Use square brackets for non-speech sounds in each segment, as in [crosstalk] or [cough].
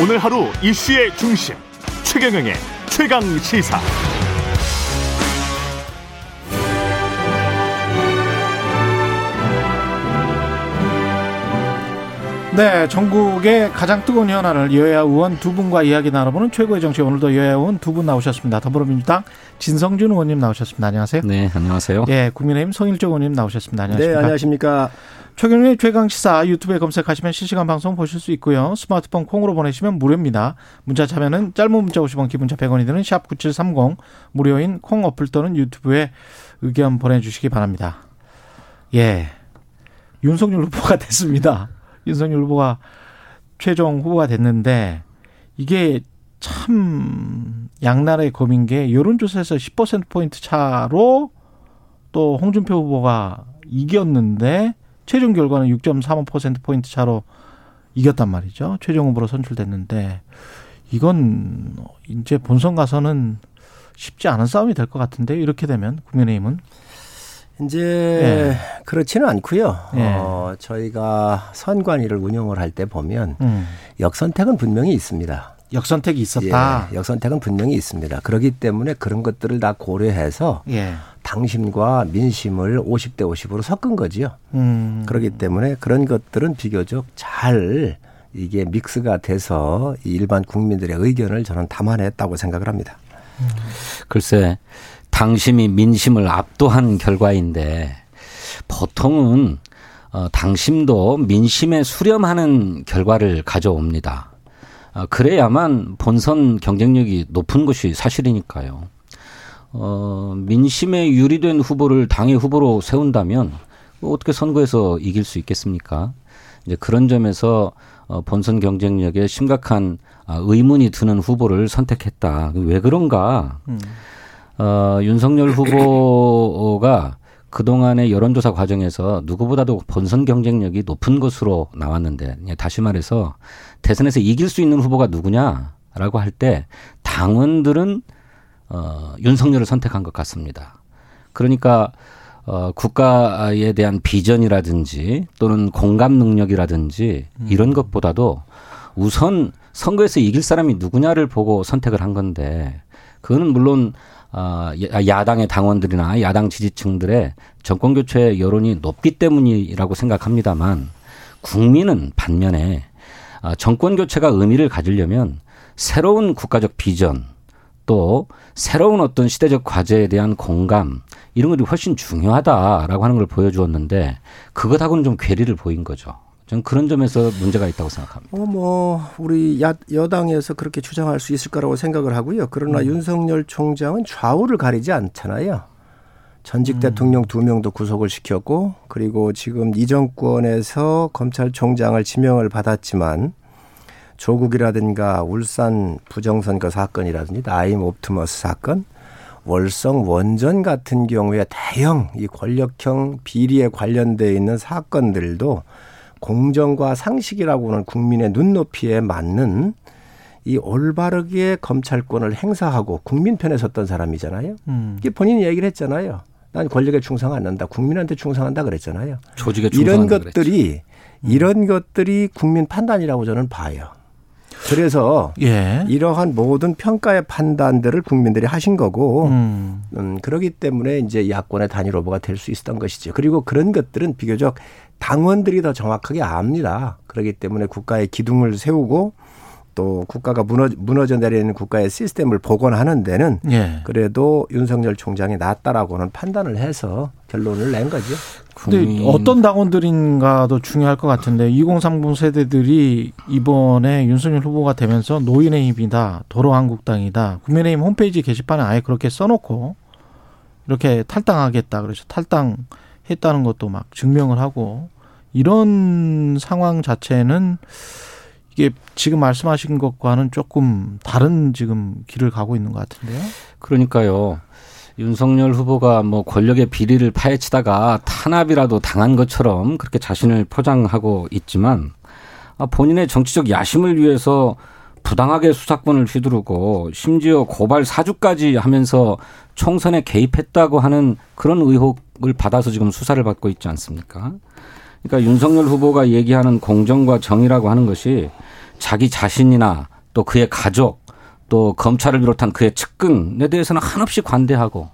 오늘 하루 이슈의 중심 최경영의 최강 시사. 네, 전국의 가장 뜨거운 현안을 여야 의원 두 분과 이야기 나눠보는 최고의 정치 오늘도 여야 의원 두 분 나오셨습니다. 더불어민주당 진성준 의원님 나오셨습니다. 안녕하세요. 네, 안녕하세요. 예, 국민의힘 송일정 의원님 나오셨습니다. 안녕하십니까? 네, 안녕하십니까? 최경련의 최강시사 유튜브에 검색하시면 실시간 방송 보실 수 있고요. 스마트폰 콩으로 보내시면 무료입니다. 문자 참여는 짧은 문자 50원, 기본자 100원이 드는 샵 9730 무료인 콩 어플 또는 유튜브에 의견 보내주시기 바랍니다. 예. 윤석열 후보가 [laughs] 됐습니다. 윤석열 후보가 최종 후보가 됐는데 이게 참 양날의 검인 게 여론조사에서 10%포인트 차로 또 홍준표 후보가 이겼는데 최종 결과는 6.35%포인트 차로 이겼단 말이죠. 최종 후보로 선출됐는데 이건 이제 본선 가서는 쉽지 않은 싸움이 될 것 같은데 이렇게 되면 국민의힘은 이제 예. 그렇지는 않고요. 예. 어, 저희가 선관위를 운영을 할 때 보면 음, 역선택은 분명히 있습니다. 역선택이 있었다. 예, 역선택은 분명히 있습니다. 그렇기 때문에 그런 것들을 다 고려해서 예. 당심과 민심을 50대 50으로 섞은 거지요. 음. 그렇기 때문에 그런 것들은 비교적 잘 이게 믹스가 돼서 이 일반 국민들의 의견을 저는 담아냈다고 생각을 합니다. 글쎄, 당심이 민심을 압도한 결과인데 보통은 어, 당심도 민심에 수렴하는 결과를 가져옵니다. 어, 그래야만 본선 경쟁력이 높은 것이 사실이니까요. 어, 민심에 유리된 후보를 당의 후보로 세운다면 어떻게 선거에서 이길 수 있겠습니까? 이제 그런 점에서 어, 본선 경쟁력에 심각한 아, 의문이 드는 후보를 선택했다. 왜 그런가? 음. 어, 윤석열 후보가 그동안의 여론조사 과정에서 누구보다도 본선 경쟁력이 높은 것으로 나왔는데, 예, 다시 말해서 대선에서 이길 수 있는 후보가 누구냐라고 할 때 당원들은 어, 윤석열을 선택한 것 같습니다. 그러니까 어, 국가에 대한 비전이라든지 또는 공감 능력이라든지 이런 것보다도 우선 선거에서 이길 사람이 누구냐를 보고 선택을 한 건데 그거는 물론 어, 야- 야당의 당원들이나 야당 지지층들의 정권 교체 여론이 높기 때문이라고 생각합니다만 국민은 반면에 어, 정권 교체가 의미를 가지려면 새로운 국가적 비전 또 새로운 어떤 시대적 과제에 대한 공감 이런 것이 훨씬 중요하다라고 하는 걸 보여주었는데 그것하고는 좀 괴리를 보인 거죠. 저는 그런 점에서 문제가 있다고 생각합니다. 어, 뭐 우리 야, 여당에서 그렇게 주장할 수 있을 거라고 생각을 하고요. 그러나 윤석열 총장은 좌우를 가리지 않잖아요. 전직 대통령 두 명도 구속을 시켰고 그리고 지금 이 정권에서 검찰총장을 지명을 받았지만 조국이라든가 울산 부정선거 사건이라든지 나임 옵티머스 사건 월성 원전 같은 경우에 대형 이 권력형 비리에 관련돼 있는 사건들도 공정과 상식이라고는 국민의 눈높이에 맞는 이 올바르게 검찰권을 행사하고 국민 편에 섰던 사람이잖아요. 음. 이게 본인이 얘기를 했잖아요. 난 권력에 충성 안 한다. 국민한테 충성한다 그랬잖아요. 조직에 이런 충성한다 그랬죠. 것들이 이런 것들이 국민 판단이라고 저는 봐요. 그래서 예. 이러한 모든 평가의 판단들을 국민들이 하신 거고 음. 음, 그러기 때문에 이제 야권의 단일 후보가 될 수 있었던 것이죠. 그리고 그런 것들은 비교적 당원들이 더 정확하게 압니다. 그렇기 때문에 국가의 기둥을 세우고 또 국가가 무너, 무너져 내리는 국가의 시스템을 복원하는 데는 예. 그래도 윤석열 총장이 낫다라고는 판단을 해서 결론을 낸 거죠. 근데 국민- 어떤 당원들인가도 중요할 것 같은데 2030 세대들이 이번에 윤석열 후보가 되면서 노인의 힘이다, 도로한국당이다. 국민의힘 홈페이지 게시판에 아예 그렇게 써놓고 이렇게 탈당하겠다. 그래서 탈당했다는 것도 막 증명을 하고 이런 상황 자체는 이게 지금 말씀하신 것과는 조금 다른 지금 길을 가고 있는 것 같은데요. 그러니까요. 윤석열 후보가 뭐 권력의 비리를 파헤치다가 탄압이라도 당한 것처럼 그렇게 자신을 포장하고 있지만 아, 본인의 정치적 야심을 위해서 부당하게 수사권을 휘두르고 심지어 고발 사주까지 하면서 총선에 개입했다고 하는 그런 의혹을 받아서 지금 수사를 받고 있지 않습니까? 그러니까 윤석열 후보가 얘기하는 공정과 정의라고 하는 것이 자기 자신이나 또 그의 가족 또 검찰을 비롯한 그의 측근에 대해서는 한없이 관대하고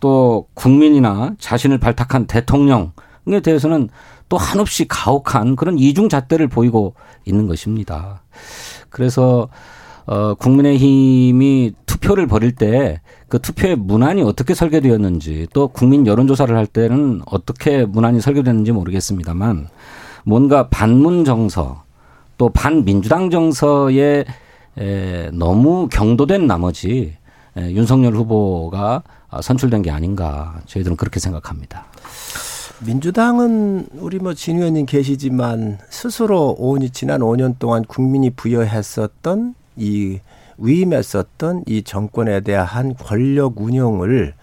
또 국민이나 자신을 발탁한 대통령에 대해서는 또 한없이 가혹한 그런 이중 잣대를 보이고 있는 것입니다. 그래서 어 국민의힘이 투표를 벌일 때 그 투표의 문안이 어떻게 설계되었는지 또 국민 여론조사를 할 때는 어떻게 문안이 설계됐는지 모르겠습니다만 뭔가 반문 정서 또 반민주당 정서에 에, 너무 경도된 나머지 에, 윤석열 후보가 선출된 게 아닌가 저희들은 그렇게 생각합니다. 민주당은 우리 뭐 진 의원님 계시지만 스스로 5년 지난 5년 동안 국민이 부여했었던 이 위임했었던 이 정권에 대한 권력 운영을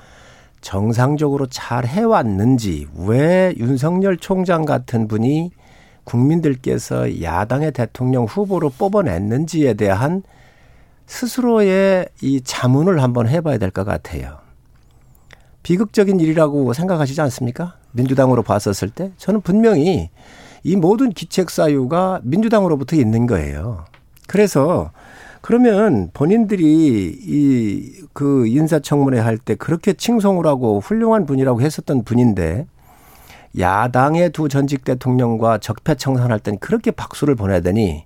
정상적으로 잘 해왔는지 왜 윤석열 총장 같은 분이 국민들께서 야당의 대통령 후보로 뽑아냈는지에 대한 스스로의 이 자문을 한번 해봐야 될 것 같아요. 비극적인 일이라고 생각하시지 않습니까? 민주당으로 봤었을 때 저는 분명히 이 모든 기책 사유가 민주당으로부터 있는 거예요. 그래서 그러면 본인들이 이 그 인사청문회 할 때 그렇게 칭송을 하고 훌륭한 분이라고 했었던 분인데 야당의 두 전직 대통령과 적폐청산할 땐 그렇게 박수를 보내더니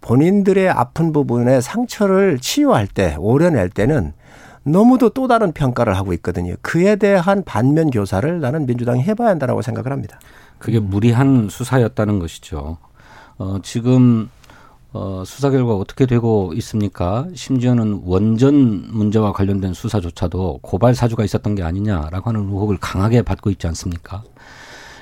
본인들의 아픈 부분에 상처를 치유할 때, 오려낼 때는 너무도 또 다른 평가를 하고 있거든요. 그에 대한 반면 교사를 나는 민주당이 해봐야 한다라고 생각을 합니다. 그게 무리한 수사였다는 것이죠. 어, 지금 어, 수사 결과 어떻게 되고 있습니까? 심지어는 원전 문제와 관련된 수사조차도 고발 사주가 있었던 게 아니냐라고 하는 의혹을 강하게 받고 있지 않습니까?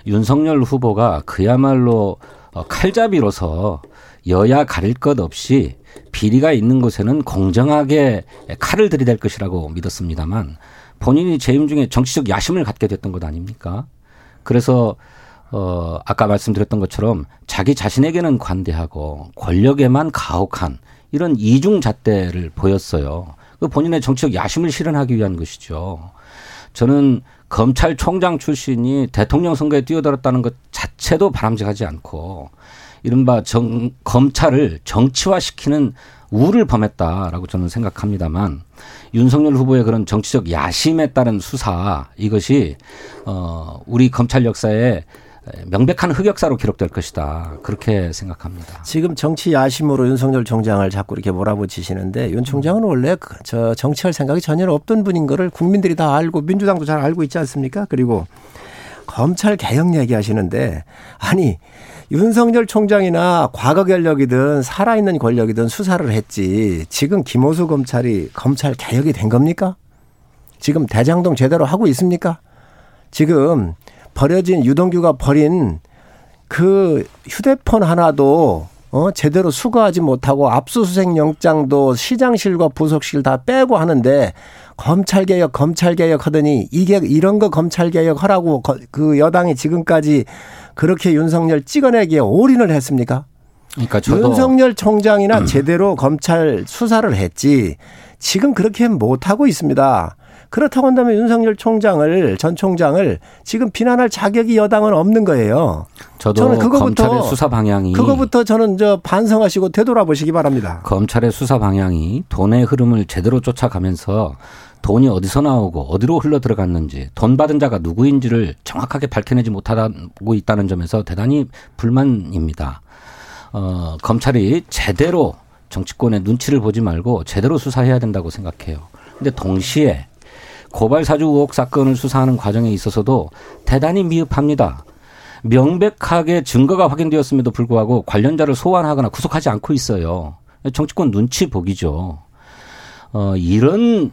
윤석열 후보가 그야말로 어, 칼잡이로서 여야 가릴 것 없이 비리가 있는 곳에는 공정하게 칼을 들이댈 것이라고 믿었습니다만 본인이 재임 중에 정치적 야심을 갖게 됐던 것 아닙니까? 그래서 어 아까 말씀드렸던 것처럼 자기 자신에게는 관대하고 권력에만 가혹한 이런 이중 잣대를 보였어요. 그 본인의 정치적 야심을 실현하기 위한 것이죠. 저는 검찰총장 출신이 대통령 선거에 뛰어들었다는 것 자체도 바람직하지 않고 이른바 정, 검찰을 정치화시키는 우를 범했다라고 저는 생각합니다만 윤석열 후보의 그런 정치적 야심에 따른 수사 이것이 어 우리 검찰 역사에 명백한 흑역사로 기록될 것이다. 그렇게 생각합니다. 지금 정치 야심으로 윤석열 총장을 자꾸 이렇게 몰아붙이시는데 윤 총장은 원래 그저 정치할 생각이 전혀 없던 분인 거를 국민들이 다 알고 민주당도 잘 알고 있지 않습니까? 그리고 검찰 개혁 얘기하시는데 아니 윤석열 총장이나 과거 권력이든 살아있는 권력이든 수사를 했지 지금 김호수 검찰이 검찰 개혁이 된 겁니까? 지금 대장동 제대로 하고 있습니까? 지금 버려진 유동규가 버린 그 휴대폰 하나도 어 제대로 수거하지 못하고 압수수색 영장도 시장실과 부속실 다 빼고 하는데 검찰 개혁 검찰 개혁 하더니 이게 이런 거 검찰 개혁 하라고 그 여당이 지금까지 그렇게 윤석열 찍어내기에 올인을 했습니까? 그러니까 윤석열 총장이나 음. 제대로 검찰 수사를 했지 지금 그렇게 못 하고 있습니다. 그렇다고 한다면 윤석열 총장을 전 총장을 지금 비난할 자격이 여당은 없는 거예요. 저도 저는 그거부터 검찰의 수사 방향이 그거부터 저는 저 반성하시고 되돌아보시기 바랍니다. 검찰의 수사 방향이 돈의 흐름을 제대로 쫓아가면서 돈이 어디서 나오고 어디로 흘러 들어갔는지 돈 받은 자가 누구인지를 정확하게 밝혀내지 못하고 있다는 점에서 대단히 불만입니다. 어, 검찰이 제대로 정치권의 눈치를 보지 말고 제대로 수사해야 된다고 생각해요. 근데 동시에 고발 사주 의혹 사건을 수사하는 과정에 있어서도 대단히 미흡합니다. 명백하게 증거가 확인되었음에도 불구하고 관련자를 소환하거나 구속하지 않고 있어요. 정치권 눈치 보기죠. 어, 이런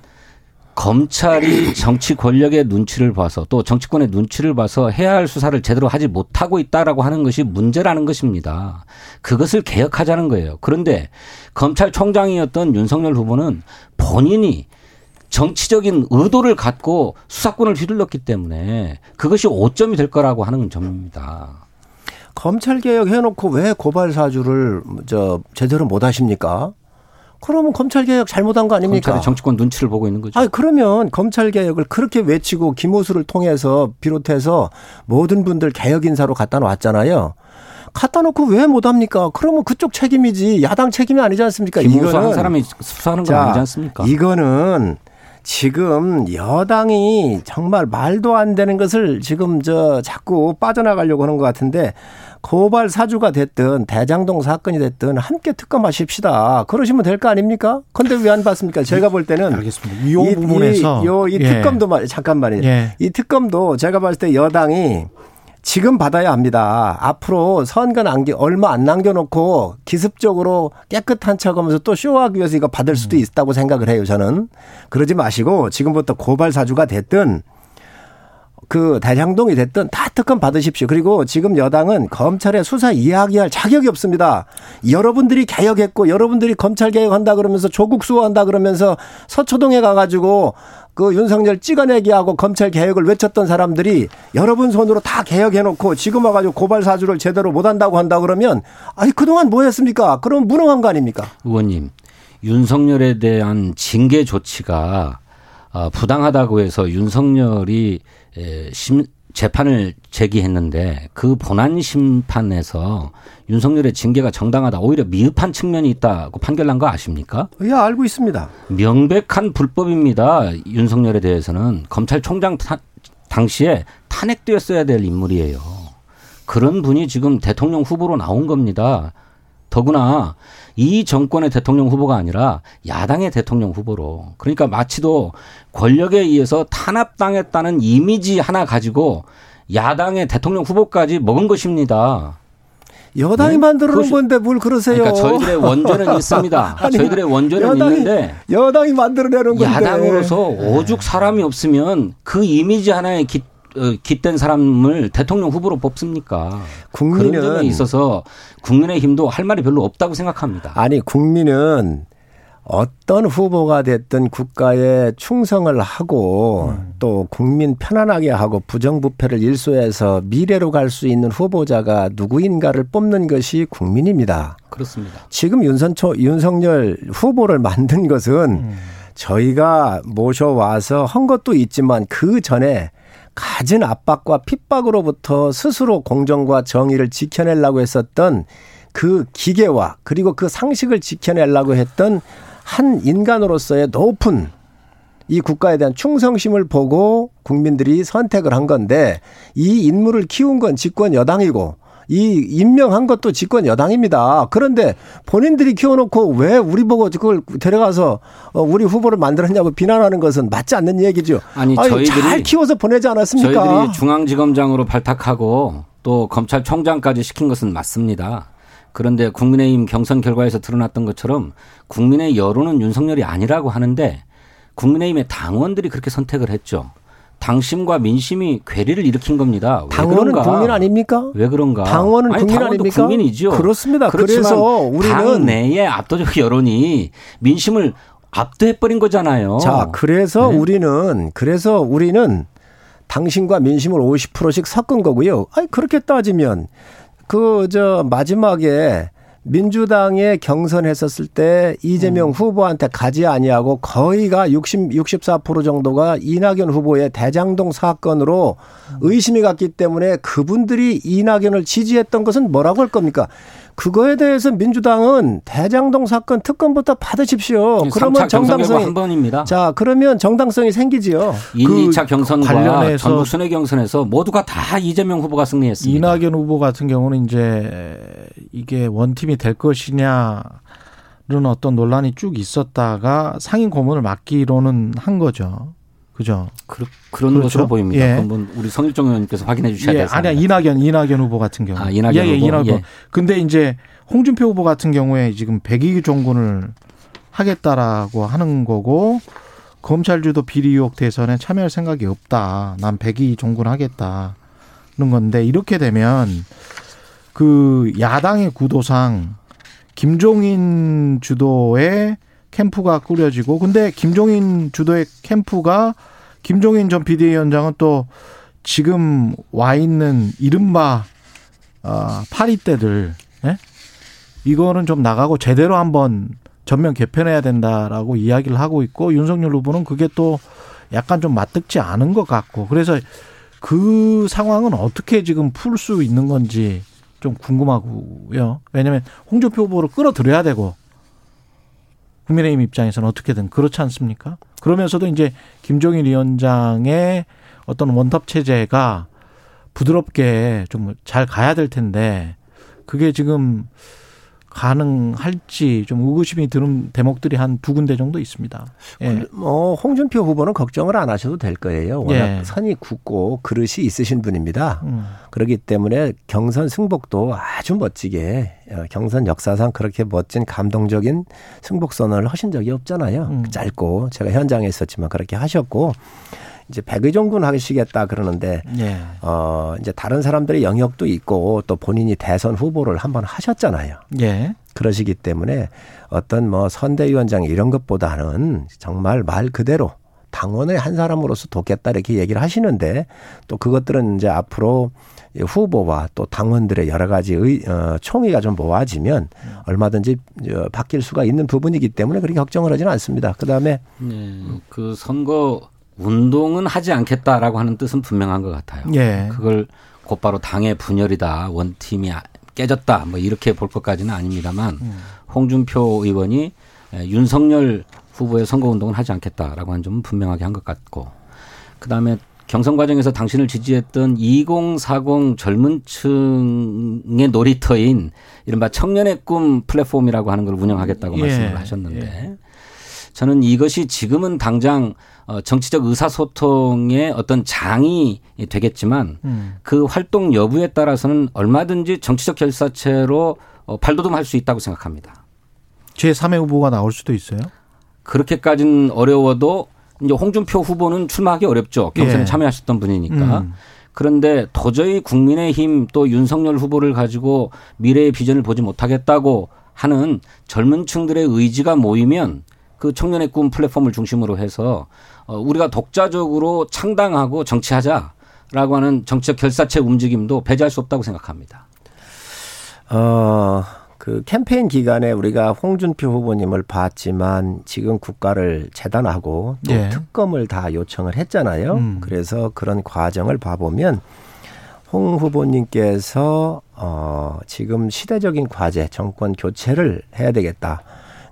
검찰이 정치 권력의 눈치를 봐서 또 정치권의 눈치를 봐서 해야 할 수사를 제대로 하지 못하고 있다라고 하는 것이 문제라는 것입니다. 그것을 개혁하자는 거예요. 그런데 검찰총장이었던 윤석열 후보는 본인이 정치적인 의도를 갖고 수사권을 휘둘렀기 때문에 그것이 오점이 될 거라고 하는 점입니다. 검찰 개혁 해놓고 왜 고발 사주를 저 제대로 못 하십니까? 그러면 검찰 개혁 잘못한 거 아닙니까? 정치권 눈치를 보고 있는 거죠. 아 그러면 검찰 개혁을 그렇게 외치고 김호수를 통해서 비롯해서 모든 분들 개혁 인사로 갖다 놨잖아요. 갖다 놓고 왜 못합니까? 그러면 그쪽 책임이지 야당 책임이 아니지 않습니까? 김웅수 한 사람이 수사하는 건 자, 아니지 않습니까? 이거는 지금 여당이 정말 말도 안 되는 것을 지금 저 자꾸 빠져나가려고 하는 것 같은데 고발 사주가 됐든 대장동 사건이 됐든 함께 특검하십시다. 그러시면 될 거 아닙니까? 근데 왜 안 받습니까? 제가 볼 때는 알겠습니다. 이 부분에서 이, 요, 이 예. 특검도 말 잠깐만요. 예. 이 특검도 제가 봤을 때 여당이 지금 받아야 합니다. 앞으로 선거 남기 얼마 안 남겨놓고 기습적으로 깨끗한 척하면서 또 쇼하기 위해서 이거 받을 수도 있다고 생각을 해요. 저는 그러지 마시고 지금부터 고발 사주가 됐든 그 대장동이 됐든 다 특검 받으십시오. 그리고 지금 여당은 검찰의 수사 이야기할 자격이 없습니다. 여러분들이 개혁했고 여러분들이 검찰 개혁한다 그러면서 조국 수호한다 그러면서 서초동에 가가지고 그 윤석열 찍어내기 하고 검찰 개혁을 외쳤던 사람들이 여러분 손으로 다 개혁해놓고 지금 와가지고 고발 사주를 제대로 못한다고 한다 그러면 아니 그동안 뭐 했습니까? 그럼 무능한 거 아닙니까? 의원님, 윤석열에 대한 징계 조치가 아, 부당하다고 해서 윤석열이 에, 심, 재판을 제기했는데 그 본안 심판에서 윤석열의 징계가 정당하다 오히려 미흡한 측면이 있다고 판결난 거 아십니까? 예, 알고 있습니다. 명백한 불법입니다. 윤석열에 대해서는 검찰총장 타, 당시에 탄핵되었어야 될 인물이에요. 그런 분이 지금 대통령 후보로 나온 겁니다. 더구나 이 정권의 대통령 후보가 아니라 야당의 대통령 후보로. 그러니까 마치도 권력에 의해서 탄압당했다는 이미지 하나 가지고 야당의 대통령 후보까지 먹은 것입니다. 여당이 네? 만들어 놓은 건데 뭘 그러세요? 그러니까 저희들의 원죄는 [laughs] 있습니다. 아니, 저희들의 원죄는 여당이- 있는데 여당이 만들어내는 건데. 야당으로서 오죽 사람이 없으면 그 이미지 하나에 기, 어, 깃댄 사람을 대통령 후보로 뽑습니까? 국민은 그런 점에 있어서 국민의힘도 할 말이 별로 없다고 생각합니다. 아니 국민은 어떤 후보가 됐든 국가에 충성을 하고 음. 또 국민 편안하게 하고 부정부패를 일소해서 미래로 갈 수 있는 후보자가 누구인가를 뽑는 것이 국민입니다. 그렇습니다. 지금 윤선초 윤석열 후보를 만든 것은 음. 저희가 모셔와서 한 것도 있지만 그 전에 가진 압박과 핍박으로부터 스스로 공정과 정의를 지켜내려고 했었던 그 기계와 그리고 그 상식을 지켜내려고 했던 한 인간으로서의 높은 이 국가에 대한 충성심을 보고 국민들이 선택을 한 건데 이 인물을 키운 건 집권 여당이고 이 임명한 것도 집권 여당입니다. 그런데 본인들이 키워놓고 왜 우리 보고 그걸 데려가서 어, 우리 후보를 만들었냐고 비난하는 것은 맞지 않는 얘기죠. 아니, 저희들이- 잘 키워서 보내지 않았습니까? 저희들이 중앙지검장으로 발탁하고 또 검찰총장까지 시킨 것은 맞습니다. 그런데 국민의힘 경선 결과에서 드러났던 것처럼 국민의 여론은 윤석열이 아니라고 하는데 국민의힘의 당원들이 그렇게 선택을 했죠. 당심과 민심이 괴리를 일으킨 겁니다. 왜 당원은 그런가? 국민 아닙니까? 왜 그런가? 당원은 아니, 국민 아닙니까? 국민이죠. 그렇습니다. 그래서 우리는 당 내의 압도적 여론이 민심을 압도해버린 거잖아요. 자, 그래서 네. 우리는 그래서 우리는 당신과 민심을 50%씩 섞은 거고요. 아니 그렇게 따지면 그 저 마지막에 민주당에 경선했었을 때 이재명 후보한테 가지 아니하고 거의가 60, 64% 정도가 이낙연 후보의 대장동 사건으로 의심이 갔기 때문에 그분들이 이낙연을 지지했던 것은 뭐라고 할 겁니까? 그거에 대해서 민주당은 대장동 사건 특검부터 받으십시오. 그러면 3차 경선 결과 정당성이 한 번입니다. 자, 그러면 정당성이 생기지요. 1, 그 2차 경선과 관련해서 전국 순회 경선에서 모두가 다 이재명 후보가 승리했습니다. 이낙연 후보 같은 경우는 이제 이게 원팀이 될 것이냐 는 어떤 논란이 쭉 있었다가 상임 고문을 맡기로는 한 거죠. 그죠? 그, 런 그렇죠. 것으로 보입니다. 예. 한번 우리 성일정 의원님께서 확인해 주셔야 예, 돼서. 아니야 이낙연 이낙연 후보 같은 경우. 아, 이낙연 예, 예, 후보? 이낙연 예. 근데 이제 홍준표 후보 같은 경우에 지금 백의 종군을 하겠다라고 하는 거고 검찰 주도 비리 의혹 대선에 참여할 생각이 없다. 난 백의 종군 하겠다는 건데 이렇게 되면 그 야당의 구도상 김종인 주도의 캠프가 꾸려지고 근데 김종인 주도의 캠프가 김종인 전 비대위원장은 또 지금 와 있는 이른바 어, 파리떼들 예? 이거는 좀 나가고 제대로 한번 전면 개편해야 된다라고 이야기를 하고 있고 윤석열 후보는 그게 또 약간 좀 맞듣지 않은 것 같고 그래서 그 상황은 어떻게 지금 풀 수 있는 건지 좀 궁금하고요. 왜냐하면 홍준표 후보를 끌어들여야 되고 국민의힘 입장에서는 어떻게든 그렇지 않습니까? 그러면서도 이제 김종인 위원장의 어떤 원탑 체제가 부드럽게 좀 잘 가야 될 텐데 그게 지금 가능할지 좀 의구심이 드는 대목들이 한 두 군데 정도 있습니다. 예. 뭐 홍준표 후보는 걱정을 안 하셔도 될 거예요. 워낙 예. 선이 굳고 그릇이 있으신 분입니다. 음. 그렇기 때문에 경선 승복도 아주 멋지게 어, 경선 역사상 그렇게 멋진 감동적인 승복 선언을 하신 적이 없잖아요. 음. 짧고 제가 현장에 있었지만 그렇게 하셨고 이제 백의종군 하시겠다 그러는데 예. 어 이제 다른 사람들의 영역도 있고 또 본인이 대선 후보를 한번 하셨잖아요. 예. 그러시기 때문에 어떤 뭐 선대위원장 이런 것보다는 정말 말 그대로 당원의 한 사람으로서 돕겠다 이렇게 얘기를 하시는데 또 그것들은 이제 앞으로 이 후보와 또 당원들의 여러 가지 의, 어, 총의가 좀 모아지면 얼마든지 어, 바뀔 수가 있는 부분이기 때문에 그렇게 걱정을 하지는 않습니다. 그 다음에 네, 그 선거 운동은 하지 않겠다라고 하는 뜻은 분명한 것 같아요. 예. 그걸 곧바로 당의 분열이다, 원팀이 깨졌다, 뭐 이렇게 볼 것까지는 아닙니다만 음. 홍준표 의원이 윤석열 후보의 선거 운동은 하지 않겠다라고 하는 점은 분명하게 한 것 같고, 그 다음에 경선 과정에서 당신을 지지했던 2040 젊은 층의 놀이터인 이른바 청년의 꿈 플랫폼이라고 하는 걸 운영하겠다고 예. 말씀을 하셨는데 저는 이것이 지금은 당장 어, 정치적 의사소통의 어떤 장이 되겠지만 음. 그 활동 여부에 따라서는 얼마든지 정치적 결사체로 어, 발돋움할 수 있다고 생각합니다. 제3의 후보가 나올 수도 있어요. 그렇게까지는 어려워도 이제 홍준표 후보는 출마하기 어렵죠. 경선에 예. 참여하셨던 분이니까. 음. 그런데 도저히 국민의힘 또 윤석열 후보를 가지고 미래의 비전을 보지 못하겠다고 하는 젊은 층들의 의지가 모이면 그 청년의 꿈 플랫폼을 중심으로 해서 어, 우리가 독자적으로 창당하고 정치하자라고 하는 정치적 결사체 움직임도 배제할 수 없다고 생각합니다. 어, 그 캠페인 기간에 우리가 홍준표 후보님을 봤지만 지금 국가를 재단하고 또 예. 특검을 다 요청을 했잖아요. 음. 그래서 그런 과정을 봐보면 홍 후보님께서 어, 지금 시대적인 과제, 정권 교체를 해야 되겠다.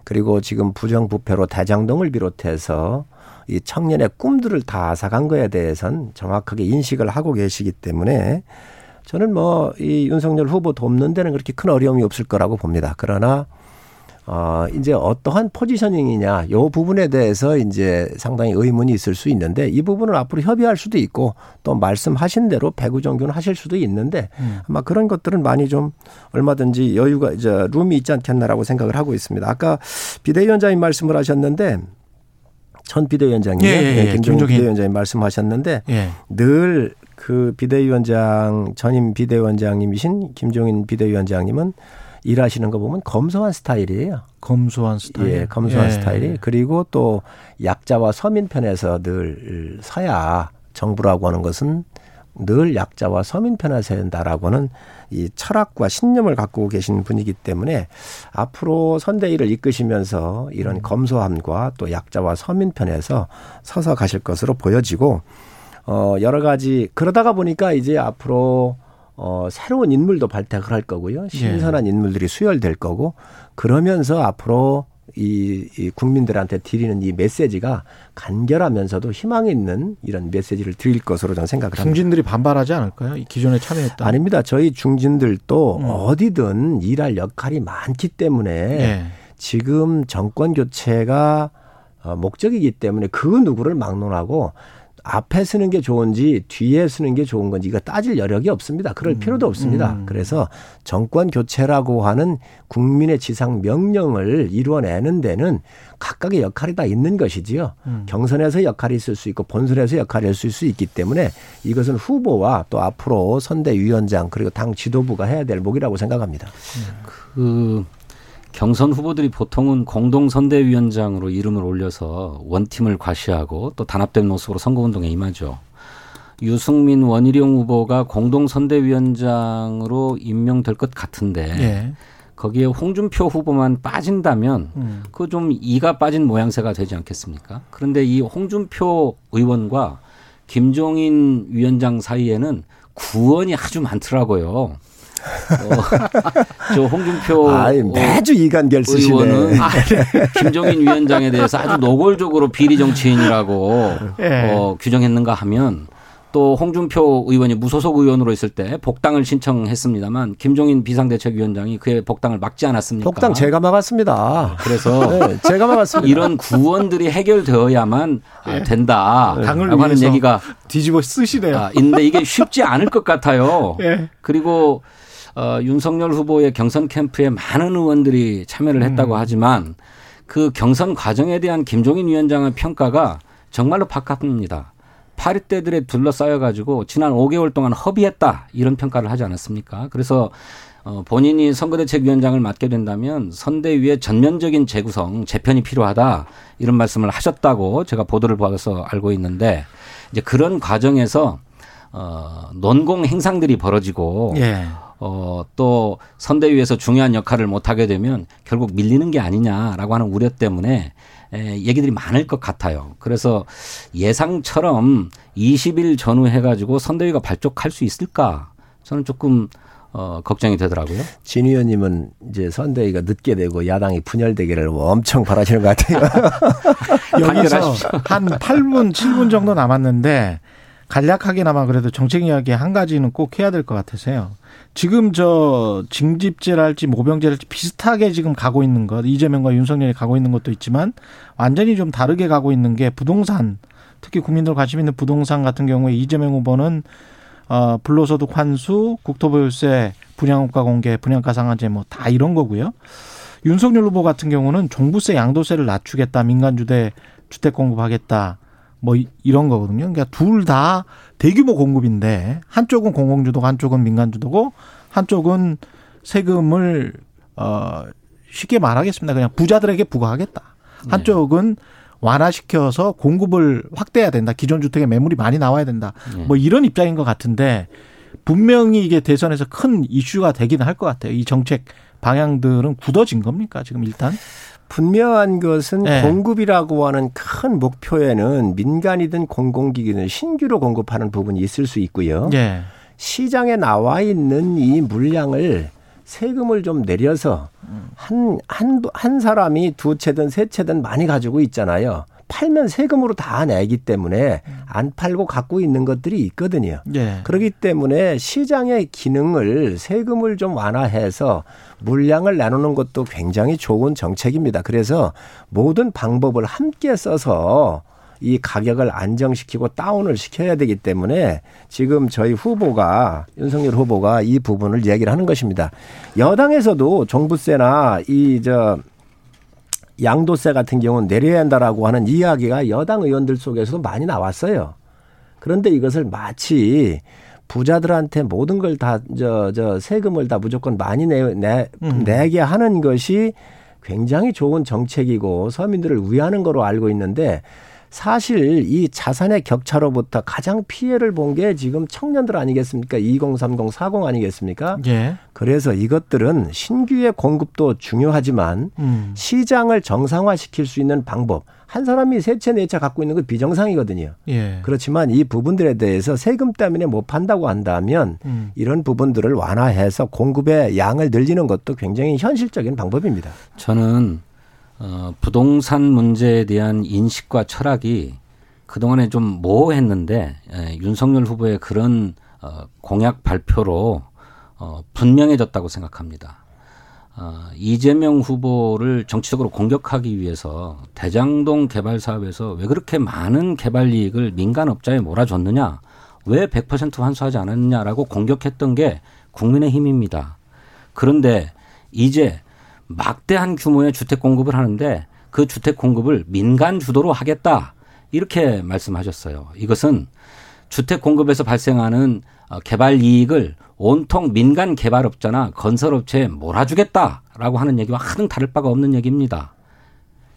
그리고 지금 부정부패로 대장동을 비롯해서 이 청년의 꿈들을 다 앗아간 거에 대해선 정확하게 인식을 하고 계시기 때문에 저는 뭐 이 윤석열 후보 돕는 데는 그렇게 큰 어려움이 없을 거라고 봅니다. 그러나 어 이제 어떠한 포지셔닝이냐 요 부분에 대해서 이제 상당히 의문이 있을 수 있는데 이 부분을 앞으로 협의할 수도 있고 또 말씀하신 대로 배구 정교는 하실 수도 있는데 아마 그런 것들은 많이 좀 얼마든지 여유가 이제 룸이 있지 않겠나라고 생각을 하고 있습니다. 아까 비대위원장님 말씀을 하셨는데 전 비대위원장님, 예, 예, 예. 김종인 김종인. 비대위원장님 말씀하셨는데 예. 늘그 비대위원장 전임 비대위원장님이신 김종인 비대위원장님은 일하시는 거 보면 검소한 스타일이에요. 검소한 스타일. 예, 검소한 예. 스타일이 그리고 또 약자와 서민 편에서 늘 서야 정부라고 하는 것은 늘 약자와 서민 편에 서야 된다라고는 이 철학과 신념을 갖고 계신 분이기 때문에 앞으로 선대위를 이끄시면서 이런 검소함과 또 약자와 서민 편에서 서서 가실 것으로 보여지고 어 여러 가지 그러다가 보니까 이제 앞으로 어 새로운 인물도 발탁을 할 거고요. 신선한 인물들이 수혈될 거고 그러면서 앞으로 이, 이 국민들한테 드리는 이 메시지가 간결하면서도 희망 있는 이런 메시지를 드릴 것으로 저는 생각을 합니다. 중진들이 반발하지 않을까요? 이 기존에 참여했던. 아닙니다. 저희 중진들도 음. 어디든 일할 역할이 많기 때문에 예. 지금 정권 교체가 어, 목적이기 때문에 그 누구를 막론하고 앞에 쓰는 게 좋은지 뒤에 쓰는 게 좋은 건지 이거 따질 여력이 없습니다. 그럴 필요도 없습니다. 음. 그래서 정권 교체라고 하는 국민의 지상 명령을 이루어내는 데는 각각의 역할이 다 있는 것이지요. 음. 경선에서 역할이 있을 수 있고 본선에서 역할이 있을 수 있기 때문에 이것은 후보와 또 앞으로 선대위원장 그리고 당 지도부가 해야 될 목이라고 생각합니다. 그 경선 후보들이 보통은 공동 선대위원장으로 이름을 올려서 원팀을 과시하고 또 단합된 모습으로 선거운동에 임하죠. 유승민 원희룡 후보가 공동 선대위원장으로 임명될 것 같은데 예. 거기에 홍준표 후보만 빠진다면 음. 그좀 이가 빠진 모양새가 되지 않겠습니까? 그런데 이 홍준표 의원과 김종인 위원장 사이에는 구원이 아주 많더라고요. [laughs] 저 홍준표 아이, 매주 이간결 쓰시네. 의원은 [laughs] 김종인 위원장에 대해서 아주 노골적으로 비리 정치인이라고 예. 어, 규정했는가 하면 또 홍준표 의원이 무소속 의원으로 있을 때 복당을 신청했습니다만 김종인 비상대책위원장이 그의 복당을 막지 않았습니까? 복당 제가 막았습니다. 그래서 [laughs] 네, 제가 막았습니다. 이런 구원들이 해결되어야만 아, 된다라고 당을 하는 위해서 얘기가 뒤집어 쓰시네요. 아, 있는데 이게 쉽지 않을 것 같아요. 예. 그리고 어, 윤석열 후보의 경선 캠프에 많은 의원들이 참여를 했다고 음. 하지만 그 경선 과정에 대한 김종인 위원장의 평가가 정말로 박합니다. 파리떼들에 둘러싸여 가지고 지난 5개월 동안 허비했다 이런 평가를 하지 않았습니까? 그래서 어, 본인이 선거대책위원장을 맡게 된다면 선대위의 전면적인 재구성, 재편이 필요하다 이런 말씀을 하셨다고 제가 보도를 받아서 알고 있는데 이제 그런 과정에서 어, 논공 행상들이 벌어지고 예. 어, 또 선대위에서 중요한 역할을 못하게 되면 결국 밀리는 게 아니냐라고 하는 우려 때문에 에, 얘기들이 많을 것 같아요. 그래서 예상처럼 20일 전후 해가지고 선대위가 발족할 수 있을까? 저는 조금 어, 걱정이 되더라고요. 진 의원님은 이제 선대위가 늦게 되고 야당이 분열되기를 엄청 바라시는 것 같아요. [laughs] 여기서. 한 8분, 7분 정도 남았는데 간략하게나마 그래도 정책 이야기 한 가지는 꼭 해야 될 것 같아서요. 지금 저 징집제랄지 모병제랄지 비슷하게 지금 가고 있는 것 이재명과 윤석열이 가고 있는 것도 있지만 완전히 좀 다르게 가고 있는 게 부동산 특히 국민들 관심 있는 부동산 같은 경우에 이재명 후보는 어 불로소득 환수, 국토보유세, 분양업가 공개, 분양가 상한제 뭐 다 이런 거고요. 윤석열 후보 같은 경우는 종부세, 양도세를 낮추겠다, 민간주대 주택 공급하겠다, 뭐 이- 이런 거거든요. 그러니까 둘 다 대규모 공급인데 한쪽은 공공주도고 한쪽은 민간주도고 한쪽은 세금을 어 쉽게 말하겠습니다. 그냥 부자들에게 부과하겠다. 한쪽은 완화시켜서 공급을 확대해야 된다. 기존 주택에 매물이 많이 나와야 된다. 뭐 이런 입장인 것 같은데 분명히 이게 대선에서 큰 이슈가 되기는 할 것 같아요. 이 정책 방향들은 굳어진 겁니까? 지금 일단? 분명한 것은 네. 공급이라고 하는 큰 목표에는 민간이든 공공기관이든 신규로 공급하는 부분이 있을 수 있고요. 예. 시장에 나와 있는 이 물량을 세금을 좀 내려서 한, 한, 한 사람이 두 채든 세 채든 많이 가지고 있잖아요. 팔면 세금으로 다 내기 때문에 안 팔고 갖고 있는 것들이 있거든요. 예. 그렇기 때문에 시장의 기능을 세금을 좀 완화해서 물량을 나누는 것도 굉장히 좋은 정책입니다. 그래서 모든 방법을 함께 써서 이 가격을 안정시키고 다운을 시켜야 되기 때문에 지금 저희 후보가 윤석열 후보가 이 부분을 얘기를 하는 것입니다. 여당에서도 종부세나 이저 양도세 같은 경우는 내려야 한다라고 하는 이야기가 여당 의원들 속에서도 많이 나왔어요. 그런데 이것을 마치 부자들한테 모든 걸 다 저저 세금을 다 무조건 많이 내, 내 음. 내게 하는 것이 굉장히 좋은 정책이고 서민들을 위하는 거로 알고 있는데 사실 이 자산의 격차로부터 가장 피해를 본 게 지금 청년들 아니겠습니까? 2030, 40 아니겠습니까? 예. 그래서 이것들은 신규의 공급도 중요하지만 음. 시장을 정상화시킬 수 있는 방법. 한 사람이 세 채 네 채 갖고 있는 건 비정상이거든요. 예. 그렇지만 이 부분들에 대해서 세금 때문에 못 판다고 한다면 음. 이런 부분들을 완화해서 공급의 양을 늘리는 것도 굉장히 현실적인 방법입니다. 저는 어, 부동산 문제에 대한 인식과 철학이 그동안에 좀 모호했는데 에, 윤석열 후보의 그런 어, 공약 발표로 어, 분명해졌다고 생각합니다. 어, 이재명 후보를 정치적으로 공격하기 위해서 대장동 개발 사업에서 왜 그렇게 많은 개발 이익을 민간업자에 몰아줬느냐, 왜 100% 환수하지 않았느냐라고 공격했던 게 국민의 힘입니다. 그런데 이제 막대한 규모의 주택 공급을 하는데 그 주택 공급을 민간 주도로 하겠다. 이렇게 말씀하셨어요. 이것은 주택 공급에서 발생하는 어, 개발 이익을 온통 민간 개발업자나 건설업체에 몰아주겠다라고 하는 얘기와 하등 다를 바가 없는 얘기입니다.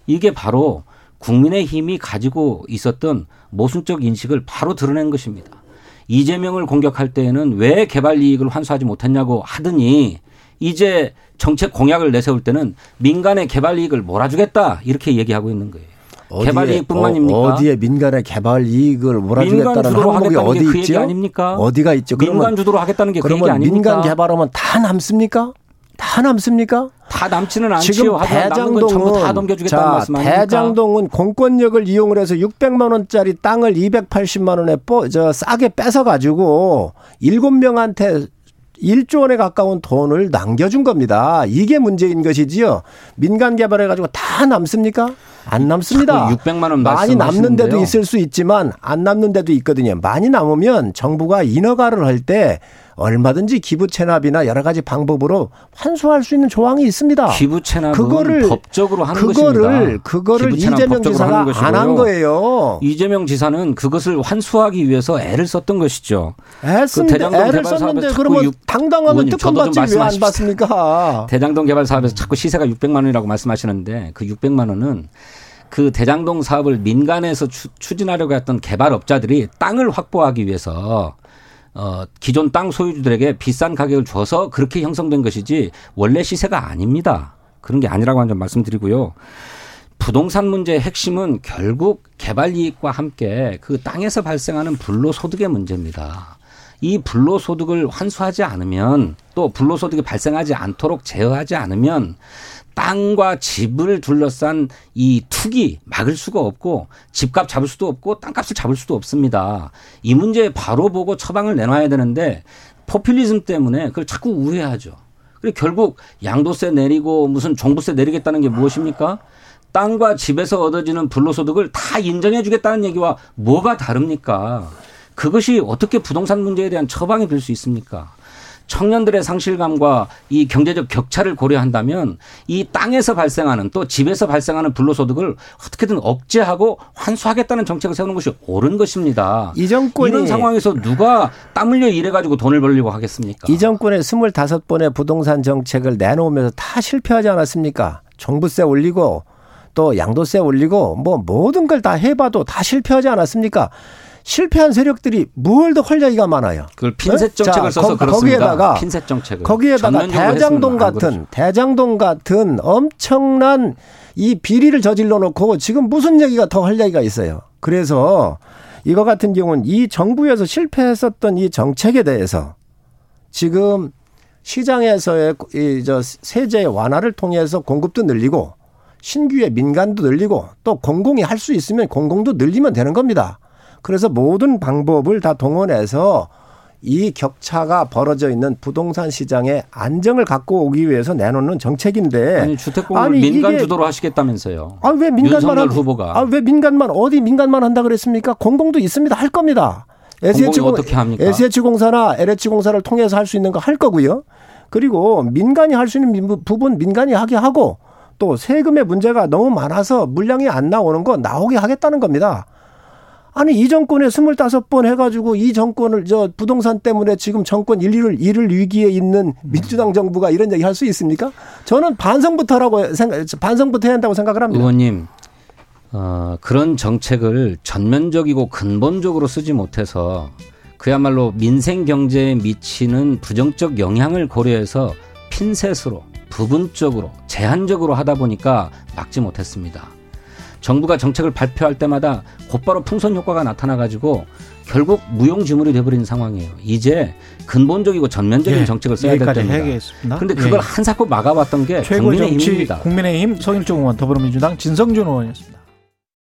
이게 바로 국민의 힘이 가지고 있었던 모순적 인식을 바로 드러낸 것입니다. 이재명을 공격할 때에는 왜 개발 이익을 환수하지 못했냐고 하더니 이제 정책 공약을 내세울 때는 민간의 개발 이익을 몰아주겠다 이렇게 얘기하고 있는 거예요. 개발 이익뿐만입니까? 어, 디에 민간의 개발 이익을 몰아주겠다는 항목이 어디 그 있죠? 아닙니까? 어디가 있죠? 민간 주도로 하겠다는 게 그 얘기 아닙니까? 민간 개발하면 다 남습니까? 다 남습니까? 다 남지는 않지요. 지금 대장동은 다 넘겨주겠다는 자, 말씀 아닙니까? 대장동은 공권력을 이용을 해서 600만 원짜리 땅을 280만 원에 뽀, 저 싸게 뺏어 가지고 7명한테 1조 원에 가까운 돈을 남겨준 겁니다. 이게 문제인 것이지요. 민간 개발해가지고 다 남습니까? 안 남습니다. 600만 원 많이 남는 데도 있을 수 있지만 안 남는 데도 있거든요. 많이 남으면 정부가 인허가를 할때 얼마든지 기부 체납이나 여러 가지 방법으로 환수할 수 있는 조항이 있습니다. 기부 체납은 그거를 법적으로 하는 그거를, 것입니다. 그거를 이재명 지사가 안 한 거예요. 이재명 지사는 그것을 환수하기 위해서 애를 썼던 것이죠. 애쓴 그 애를 썼는데 그러면 육, 당당하면 특검 받지 왜 안 받습니까? [laughs] 대장동 개발 사업에서 자꾸 시세가 600만 원이라고 말씀하시는데 그 600만 원은 그 대장동 사업을 민간에서 추, 진하려고 했던 개발업자들이 땅을 확보하기 위해서 어, 기존 땅 소유주들에게 비싼 가격을 줘서 그렇게 형성된 것이지 원래 시세가 아닙니다. 그런 게 아니라고 한 점 말씀드리고요. 부동산 문제의 핵심은 결국 개발 이익과 함께 그 땅에서 발생하는 불로 소득의 문제입니다. 이 불로소득을 환수하지 않으면 또 불로소득이 발생하지 않도록 제어하지 않으면 땅과 집을 둘러싼 이 투기 막을 수가 없고 집값 잡을 수도 없고 땅값을 잡을 수도 없습니다. 이 문제 바로 보고 처방을 내놔야 되는데 포퓰리즘 때문에 그걸 자꾸 우회하죠. 그리고 결국 양도세 내리고 무슨 종부세 내리겠다는 게 무엇입니까? 땅과 집에서 얻어지는 불로소득을 다 인정해 주겠다는 얘기와 뭐가 다릅니까? 그것이 어떻게 부동산 문제에 대한 처방이 될 수 있습니까? 청년들의 상실감과 이 경제적 격차를 고려한다면 이 땅에서 발생하는 또 집에서 발생하는 불로소득을 어떻게든 억제하고 환수하겠다는 정책을 세우는 것이 옳은 것입니다. 이 정권이 이런 상황에서 누가 땀 흘려 일해 가지고 돈을 벌려고 하겠습니까? 이 정권의 25번의 부동산 정책을 내놓으면서 다 실패하지 않았습니까? 종부세 올리고 또 양도세 올리고 뭐 모든 걸 다 해봐도 다 실패하지 않았습니까? 실패한 세력들이 뭘더할 얘기가 많아요. 그걸 핀셋 네? 정책을 자, 써서 거, 그렇습니다. 거기에다가 핀셋 정책을 거기에다가 대장동 같은 대장동 같은 엄청난 이 비리를 저질러 놓고 지금 무슨 얘기가 더할 얘기가 있어요. 그래서 이거 같은 경우는 이 정부에서 실패했었던 이 정책에 대해서 지금 시장에서의 이저 세제 완화를 통해서 공급도 늘리고 신규의 민간도 늘리고 또 공공이 할 수 있으면 공공도 늘리면 되는 겁니다. 그래서 모든 방법을 다 동원해서 이 격차가 벌어져 있는 부동산 시장의 안정을 갖고 오기 위해서 내놓는 정책인데 아니 주택공을 민간 주도로 하시겠다면서요. 아 왜 민간만 한, 후보가 아왜 민간만 어디 민간만 한다 그랬습니까? 공공도 있습니다. 할 겁니다. SH 공, 어떻게 합니까? SH공사나 LH공사를 통해서 할 수 있는 거 할 거고요. 그리고 민간이 할 수 있는 부분 민간이 하게 하고 또 세금의 문제가 너무 많아서 물량이 안 나오는 거 나오게 하겠다는 겁니다. 아니 이 정권에 스물다섯 번 해가지고 이 정권을 저 부동산 때문에 지금 정권 일위를 일을 위기에 있는 민주당 정부가 이런 얘기 할 수 있습니까? 저는 반성부터라고 생각 반성부터 해야 한다고 생각을 합니다. 의원님 어, 그런 정책을 전면적이고 근본적으로 쓰지 못해서 그야말로 민생 경제에 미치는 부정적 영향을 고려해서 핀셋으로 부분적으로 제한적으로 하다 보니까 막지 못했습니다. 정부가 정책을 발표할 때마다 곧바로 풍선 효과가 나타나 가지고 결국 무용지물이 돼버린 상황이에요. 이제 근본적이고 전면적인 예, 정책을 써야 될 때입니다. 그런데 그걸 예. 한사코 막아왔던 게 국민의힘입니다. 국민의힘 성일종 의원 더불어민주당 진성준 의원이었습니다.